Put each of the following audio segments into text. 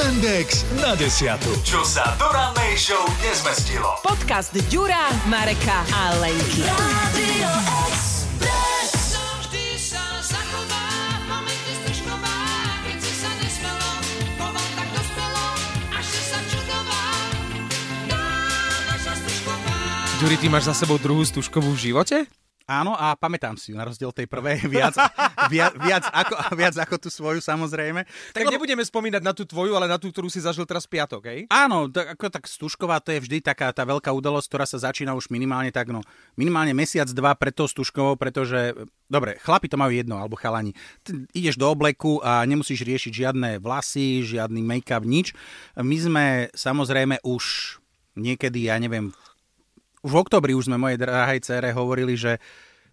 Index na desiatu. Čo sa do rannej show nezmestilo. Podcast Ďura, Mareka a Lenky. Stržková. Ďuri, ty máš za sebou druhú stužkovú v živote? Áno, a pamätám si ju, na rozdiel tej prvej, viac, viac, viac, ako, viac ako tú svoju, samozrejme. Tak lebo- nebudeme spomínať na tú tvoju, ale na tú, ktorú si zažil teraz piatok, hej? Áno, tak, ako tak Stužková to je vždy taká tá veľká udalosť, ktorá sa začína už minimálne tak, no, minimálne mesiac, dva pred tou Stužkovou, pretože, dobre, chlapi to majú jedno, alebo chalani. Ty ideš do obleku a nemusíš riešiť žiadne vlasy, žiadny make-up, nič. My sme samozrejme už niekedy, ja neviem, už v oktobri už sme mojej drahej cére hovorili, že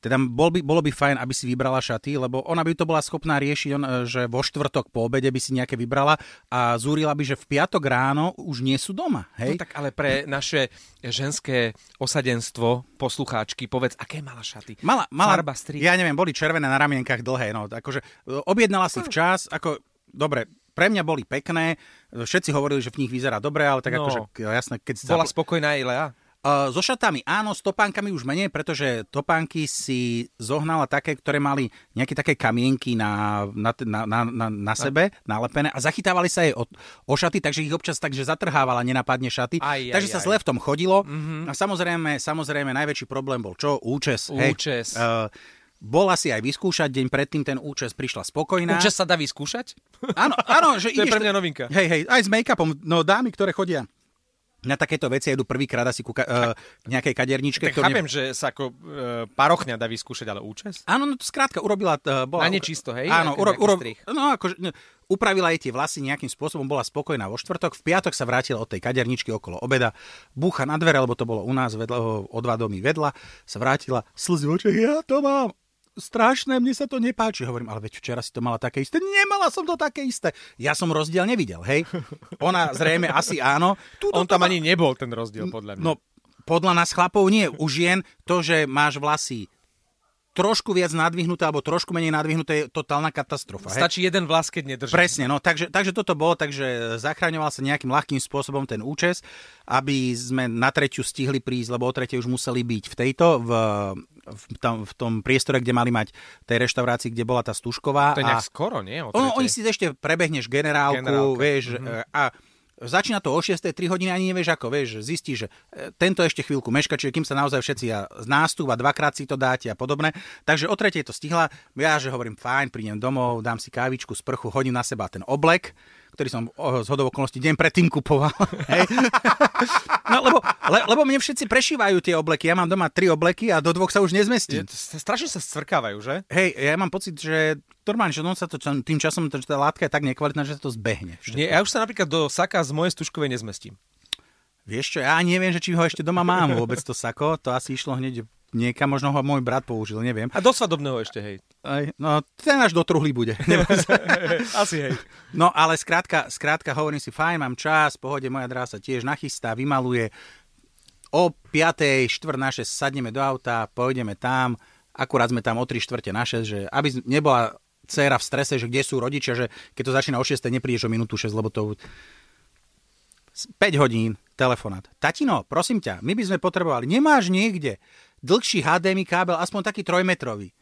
teda bol by, bolo by fajn, aby si vybrala šaty, lebo ona by to bola schopná riešiť, on, e, že vo štvrtok po obede by si nejaké vybrala a zúrila by, že v piatok ráno už nie sú doma. Hej? No tak ale pre naše ženské osadenstvo, poslucháčky, povedz, aké mala šaty? Mala, mala, Farba, strik. ja neviem, boli červené na ramienkach dlhé, no, akože e, objednala si včas, ako, dobre, pre mňa boli pekné, všetci hovorili, že v nich vyzerá dobre, ale tak No. akože, jasné, keď Bola zapl- spokojná aj Lea? Uh, so šatami áno, s topánkami už menej, pretože topánky si zohnala také, ktoré mali nejaké také kamienky na, na, na, na, na, sebe, nalepené a zachytávali sa jej o, o šaty, takže ich občas takže zatrhávala nenapadne šaty. Aj, aj, takže sa aj. zle v tom chodilo. Mm-hmm. A samozrejme, samozrejme, najväčší problém bol čo? Účes. Účes. Hej. Uh, bola si aj vyskúšať, deň predtým ten účes prišla spokojná. Účas sa dá vyskúšať? Áno, áno, že To je ideš... pre mňa novinka. Hej, hej, aj s make-upom. No dámy, ktoré chodia na takéto veci idú prvýkrát asi ku ka- uh, nejakej kaderničke. Tak chápem, že sa ako e, parochňa dá vyskúšať, ale účes? Áno, no to skrátka urobila... Uh, bola, Na nečisto, hej? Áno, uro, uro, no, akože, no, upravila jej tie vlasy nejakým spôsobom, bola spokojná vo štvrtok, v piatok sa vrátila od tej kaderničky okolo obeda, búcha na dvere, lebo to bolo u nás vedľa, o dva domy vedľa, sa vrátila, slzy v očiach, ja to mám, strašné, mne sa to nepáči. Hovorím, ale veď včera si to mala také isté. Nemala som to také isté. Ja som rozdiel nevidel, hej. Ona zrejme asi áno. Tuto On to tam má- ani nebol, ten rozdiel, podľa mňa. No, podľa nás chlapov nie. U žien to, že máš vlasy trošku viac nadvihnuté alebo trošku menej nadvihnuté je totálna katastrofa. Stačí jeden vlas, keď nedrží. Presne, no takže, takže toto bolo, takže zachraňoval sa nejakým ľahkým spôsobom ten účes, aby sme na treťu stihli prísť, lebo o tretej už museli byť v tejto, v, v, tom, v tom priestore, kde mali mať tej reštaurácii, kde bola tá stužková. To je a- nejak skoro, nie? O tretej. oni si ešte prebehneš generálku, Generálka. vieš, Mhm. mm-hmm. a začína to o 6. 3 hodiny, ani nevieš ako, vieš, zistíš, že e, tento ešte chvíľku meška, čiže kým sa naozaj všetci a z nástup a dvakrát si to dáte a podobné. Takže o tretej to stihla, ja že hovorím, fajn, prídem domov, dám si kávičku, sprchu, hodím na seba ten oblek, ktorý som z hodov okolností deň predtým kupoval. Hej. No, lebo, le, lebo mne všetci prešívajú tie obleky. Ja mám doma tri obleky a do dvoch sa už Je, to- strašne sa scvrkávajú, že? Hej, ja mám pocit, že normálne, že on sa to tým časom, že tá látka je tak nekvalitná, že sa to zbehne. Že, Nie, ja už sa napríklad do saka z mojej stužkovej nezmestím. Vieš čo, ja neviem, že či ho ešte doma mám vôbec to sako, to asi išlo hneď niekam, možno ho môj brat použil, neviem. A do svadobného ešte, hej. Aj, no, ten až do truhly bude. Asi, hej. No, ale skrátka, skrátka hovorím si, fajn, mám čas, pohode, moja dráha sa tiež nachystá, vymaluje. O 5. štvrt na 6 sadneme do auta, pôjdeme tam, akurát sme tam o 3 štvrte na 6, že aby nebola dcéra v strese, že kde sú rodičia, že keď to začína o 6, neprídeš o minútu 6, lebo to 5 hodín telefonát. Tatino, prosím ťa, my by sme potrebovali, nemáš niekde dlhší HDMI kábel, aspoň taký trojmetrový.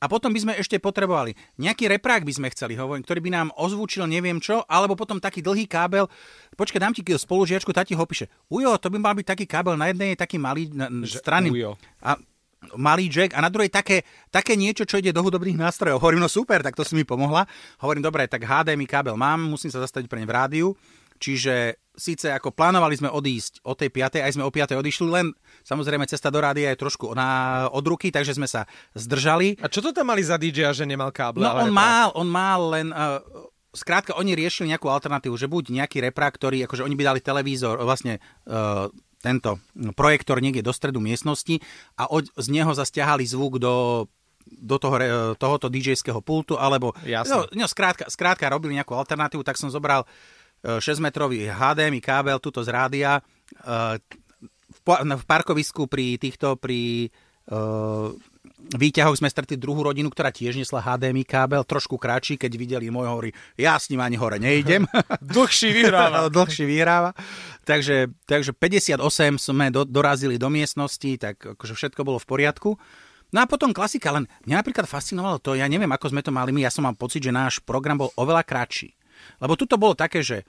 A potom by sme ešte potrebovali nejaký reprák by sme chceli, hovorím, ktorý by nám ozvučil neviem čo, alebo potom taký dlhý kábel. Počkaj, dám ti spolužiačku, tati ho píše. Ujo, to by mal byť taký kábel, na jednej je taký malý na, strany. ujo. A, malý jack a na druhej také, také niečo, čo ide do hudobných nástrojov. Hovorím, no super, tak to si mi pomohla. Hovorím, dobre, tak HDMI kábel mám, musím sa zastaviť pre ne v rádiu. Čiže síce ako plánovali sme odísť o tej 5. aj sme o 5. odišli, len samozrejme cesta do rádia je trošku na, od ruky, takže sme sa zdržali. A čo to tam mali za DJ, že nemal káble? No on reprák? mal, on mal len... Uh, skrátka, oni riešili nejakú alternatívu, že buď nejaký reprák, ktorý, akože oni by dali televízor, vlastne uh, tento projektor niekde do stredu miestnosti a od, z neho zasťahali zvuk do do toho, tohoto DJ-ského pultu, alebo Jasne. no, no, skrátka, skrátka robili nejakú alternatívu, tak som zobral e, 6-metrový HDMI kábel tuto z rádia e, v, pa- v parkovisku pri týchto, pri e, výťahoch sme stretli druhú rodinu, ktorá tiež nesla HDMI kábel, trošku kratší, keď videli môj hovorí, ja s ním ani hore nejdem. Dlhší vyhráva. Dlhší vyhráva. Takže, takže 58 sme do, dorazili do miestnosti, tak akože všetko bolo v poriadku. No a potom klasika, len mňa napríklad fascinovalo to, ja neviem, ako sme to mali my, ja som mal pocit, že náš program bol oveľa kratší. Lebo tuto bolo také, že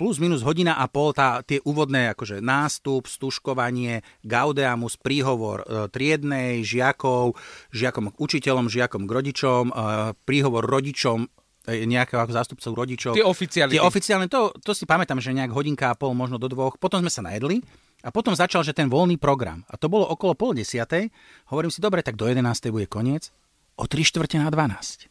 plus minus hodina a pol tá, tie úvodné akože nástup, stuškovanie, gaudeamus, príhovor e, triednej, žiakov, žiakom k učiteľom, žiakom k rodičom, e, príhovor rodičom, e, nejakého ako zástupcov rodičov. Tie oficiality. Tie oficiálne, to, to si pamätám, že nejak hodinka a pol, možno do dvoch. Potom sme sa najedli a potom začal, že ten voľný program. A to bolo okolo pol desiatej. Hovorím si, dobre, tak do 11. bude koniec. O 3 štvrte na 12.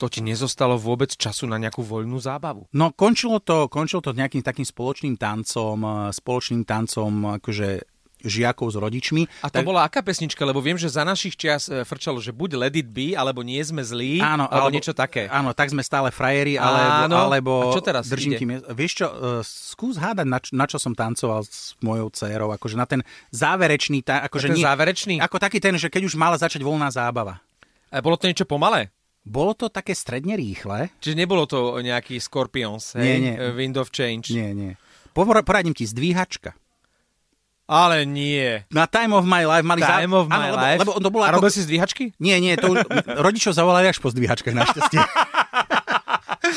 To ti nezostalo vôbec času na nejakú voľnú zábavu. No končilo to, končilo to nejakým takým spoločným tancom, eh, spoločným tancom akože žiakov s rodičmi. A to tak... bola aká pesnička? Lebo viem, že za našich čias e, frčalo, že buď Let It Be, alebo Nie sme zlí, áno, alebo, alebo niečo také. Áno, tak sme stále frajeri, alebo, áno. alebo A čo teraz držím ide? miest- Vieš čo, uh, skús hádať, na, čo- na čo som tancoval s mojou dcérou, akože na ten záverečný, ta, akože ten nie, záverečný? ako taký ten, že keď už mala začať voľná zábava. A bolo to niečo pomalé? Bolo to také stredne rýchle. Čiže nebolo to nejaký Scorpions, hej? Nie, nie. E, Wind of Change. Nie, nie. Poradím ti, zdvíhačka. Ale nie. Na Time of My Life mali Time of my áno, lebo, life. Lebo to bolo A ako... robil si zdvíhačky? Nie, nie, to už rodičov zavolali až po zdvíhačkách našťastie.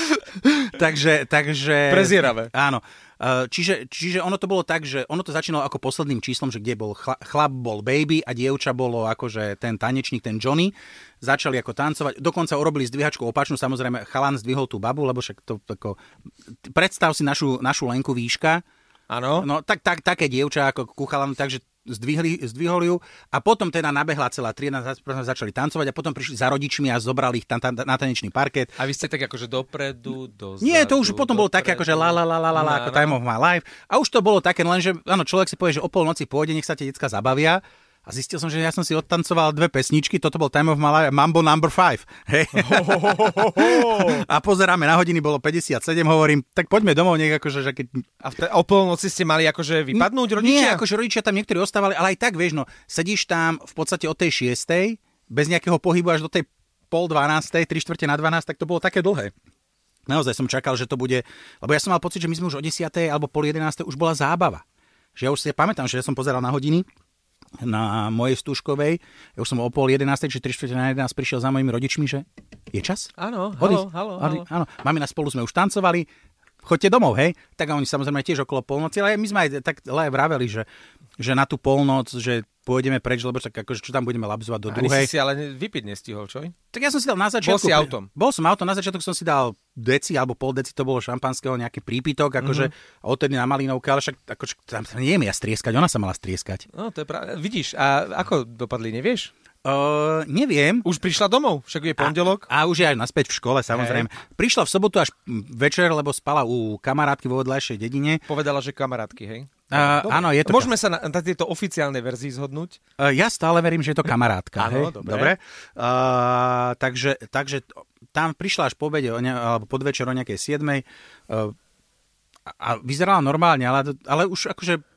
takže, takže... Prezieravé. Áno. E, Čiže, čiže ono to bolo tak, že ono to začínalo ako posledným číslom, že kde bol chla, chlap bol baby a dievča bolo akože ten tanečník, ten Johnny. Začali ako tancovať, dokonca urobili zdvíhačku opačnú, samozrejme chalan zdvihol tú babu, lebo však to ako... Predstav si našu, našu Lenku výška, Áno. No tak, tak, také dievča ako kuchalan, takže zdvihli, zdvihol ju a potom teda nabehla celá trieda, za- začali tancovať a potom prišli za rodičmi a zobrali ich tam, tam, na tanečný parket. A vy ste tak akože dopredu, dozadu, Nie, to už potom bolo také dopredu. akože la la la la la, la ako Áno. Time of my life. A už to bolo také, len že áno, človek si povie, že o polnoci pôjde, nech sa tie decka zabavia. A zistil som, že ja som si odtancoval dve pesničky, toto bol Time of life, Mambo number 5. Hej. a pozeráme na hodiny, bolo 57, hovorím, tak poďme domov, nech akože, že keď A v te, o polnoci ste mali akože vypadnúť rodičia? Nie, akože rodičia tam niektorí ostávali, ale aj tak, vieš, no, sedíš tam v podstate od tej 6. bez nejakého pohybu až do tej pol 12. 3 štvrte na 12, tak to bolo také dlhé. Naozaj som čakal, že to bude, lebo ja som mal pocit, že my sme už o 10. alebo pol 11. už bola zábava. Že ja už si pamätám, že ja som pozeral na hodiny na mojej stúškovej, ja už som o pol 11. či 3 štvrte na 11 prišiel za mojimi rodičmi, že je čas? Áno, halo, halo, halo. Áno, mamina spolu sme už tancovali, choďte domov, hej? Tak a oni samozrejme tiež okolo polnoci, ale my sme aj tak ale aj vraveli, že, že na tú polnoc, že pôjdeme preč, lebo tak akože čo tam budeme labzovať do Ani druhej. si ale vypiť nestihol, čo? Tak ja som si dal na začiatku... si autom? Bol som autom, na začiatku som si dal deci alebo pol deci, to bolo šampanského, nejaký prípitok, akože Mhm. mm-hmm. odtedy na Malinovke, ale však akože, tam sa neviem ja strieskať, ona sa mala strieskať. No, to je pravda. Vidíš, a ako dopadli, nevieš? Uh, neviem, Už prišla domov, však je pondelok. A už je aj naspäť v škole, samozrejme. Prišla v sobotu až večer, lebo spala u kamarátky vo vedľajšej dedine. Povedala, že kamarátky, hej? Uh, áno, je to... Môžeme sa na, na tejto oficiálnej verzii zhodnúť? Uh, ja stále verím, že je to kamarátka. Áno, hej? dobre. dobre. Uh, takže, takže tam prišla až po obede, ne, alebo podvečer o nejakej 7. Uh, a, a vyzerala normálne, ale, ale už akože...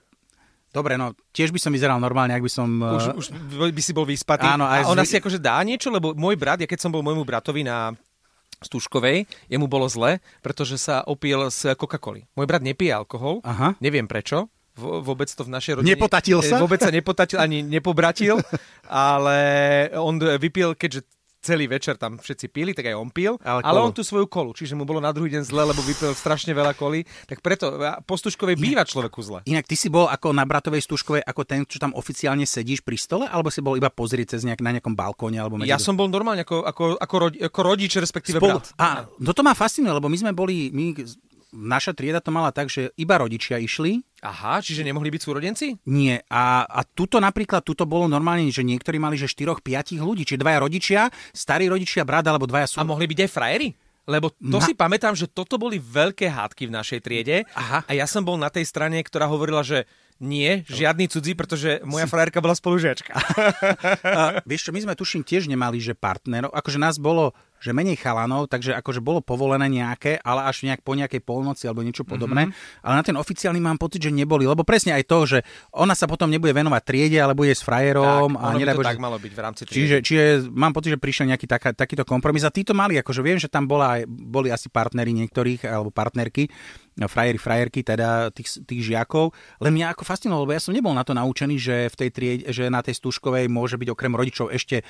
Dobre, no tiež by som vyzeral normálne, ak by som... Už, už by si bol vyspatý. Áno, aj a ona zvy- si akože dá niečo, lebo môj brat, ja keď som bol môjmu bratovi na Stužkovej, jemu bolo zle, pretože sa opil z Coca-Coly. Môj brat nepije alkohol, Aha. neviem prečo, vôbec to v našej rodine... Nepotatil sa? Eh, Vôbec sa nepotatil, ani nepobratil, ale on vypil, keďže celý večer tam všetci pili, tak aj on pil, Ale ale, kolu. on tú svoju kolu, čiže mu bolo na druhý deň zle, lebo vypil strašne veľa koli, tak preto po Stužkovej býva človeku zle. Inak ty si bol ako na bratovej stužkovej, ako ten, čo tam oficiálne sedíš pri stole, alebo si bol iba pozrieť cez nejak, na nejakom balkóne? Alebo medzi... Ja som bol normálne ako, ako, ako, rodi, ako rodič, respektíve Spolu... brat. A, no to ma fascinuje, lebo my sme boli, my, naša trieda to mala tak, že iba rodičia išli, Aha, čiže nemohli byť súrodenci? nie. A, a tuto napríklad, tuto bolo normálne, že niektorí mali, že 4-5 ľudí, či dvaja rodičia, starí rodičia, brat, alebo dvaja sú... A mohli byť aj frajeri? Lebo to Na- si pamätám, že toto boli veľké hádky v našej triede Aha. a ja som bol na tej strane, ktorá hovorila, že nie, žiadny cudzí, pretože moja frajerka bola spolužiačka. A, vieš čo, my sme tuším tiež nemali, že partnerov, akože nás bolo že menej chalanov, takže akože bolo povolené nejaké, ale až nejak po nejakej polnoci alebo niečo podobné. Mm-hmm. Ale na ten oficiálny mám pocit, že neboli, lebo presne aj to, že ona sa potom nebude venovať triede, ale bude s frajerom. tak, a nedaj to Bože- tak malo byť v rámci triedy. Čiže, čiže mám pocit, že prišiel nejaký taká, takýto kompromis a títo mali, akože viem, že tam bola, boli asi partneri niektorých, alebo partnerky, no, frajeri, frajerky, teda tých, tých žiakov, len mňa ako fascinovalo, lebo ja som nebol na to naučený, že v tej triede, že na tej stúškovej môže byť okrem rodičov ešte,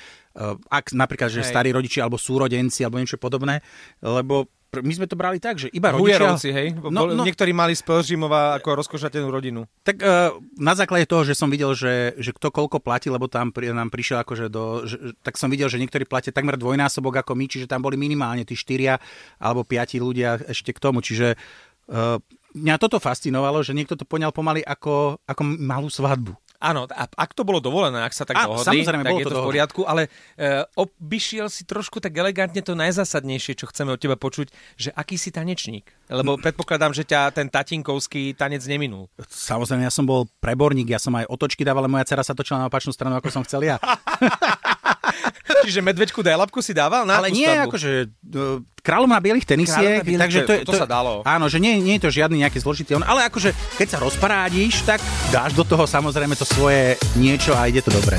ak napríklad, že Hej. starí rodiči alebo súrodenci alebo niečo podobné, lebo my sme to brali tak, že iba rodičia... Hujerovci, hej? No, no, Niektorí mali z Pelžimova ako rozkošatenú rodinu. tak uh, na základe toho, že som videl, že, že kto koľko platí, lebo tam pri, nám prišiel akože do... Že, tak som videl, že niektorí platia takmer dvojnásobok ako my, čiže tam boli minimálne tí štyria alebo piati ľudia ešte k tomu. Čiže uh, mňa toto fascinovalo, že niekto to poňal pomaly ako, ako malú svadbu. Áno, a ak to bolo dovolené, ak sa tak Á, dohodli, samozrejme, tak bolo je to to v poriadku, ale e, obišiel si trošku tak elegantne to najzásadnejšie, čo chceme od teba počuť, že aký si tanečník. Lebo predpokladám, že ťa ten tatinkovský tanec neminul. Samozrejme, ja som bol preborník, ja som aj otočky dával, ale moja dcera sa točila na opačnú stranu, ako som chcel ja. Čiže medveďku dajlapku si dával na Ale nie, skladbu? akože uh, kráľovná bielých tenisiek, Kráľovná bielých- takže to, je, to sa dalo. Áno, že nie, nie je to žiadny nejaký zložitý, on, ale akože keď sa rozparádíš, tak dáš do toho samozrejme to svoje niečo a ide to dobre.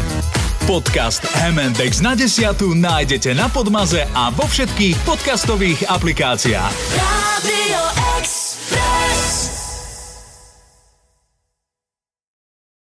Podcast M&X na desiatu nájdete na Podmaze a vo všetkých podcastových aplikáciách. Rádio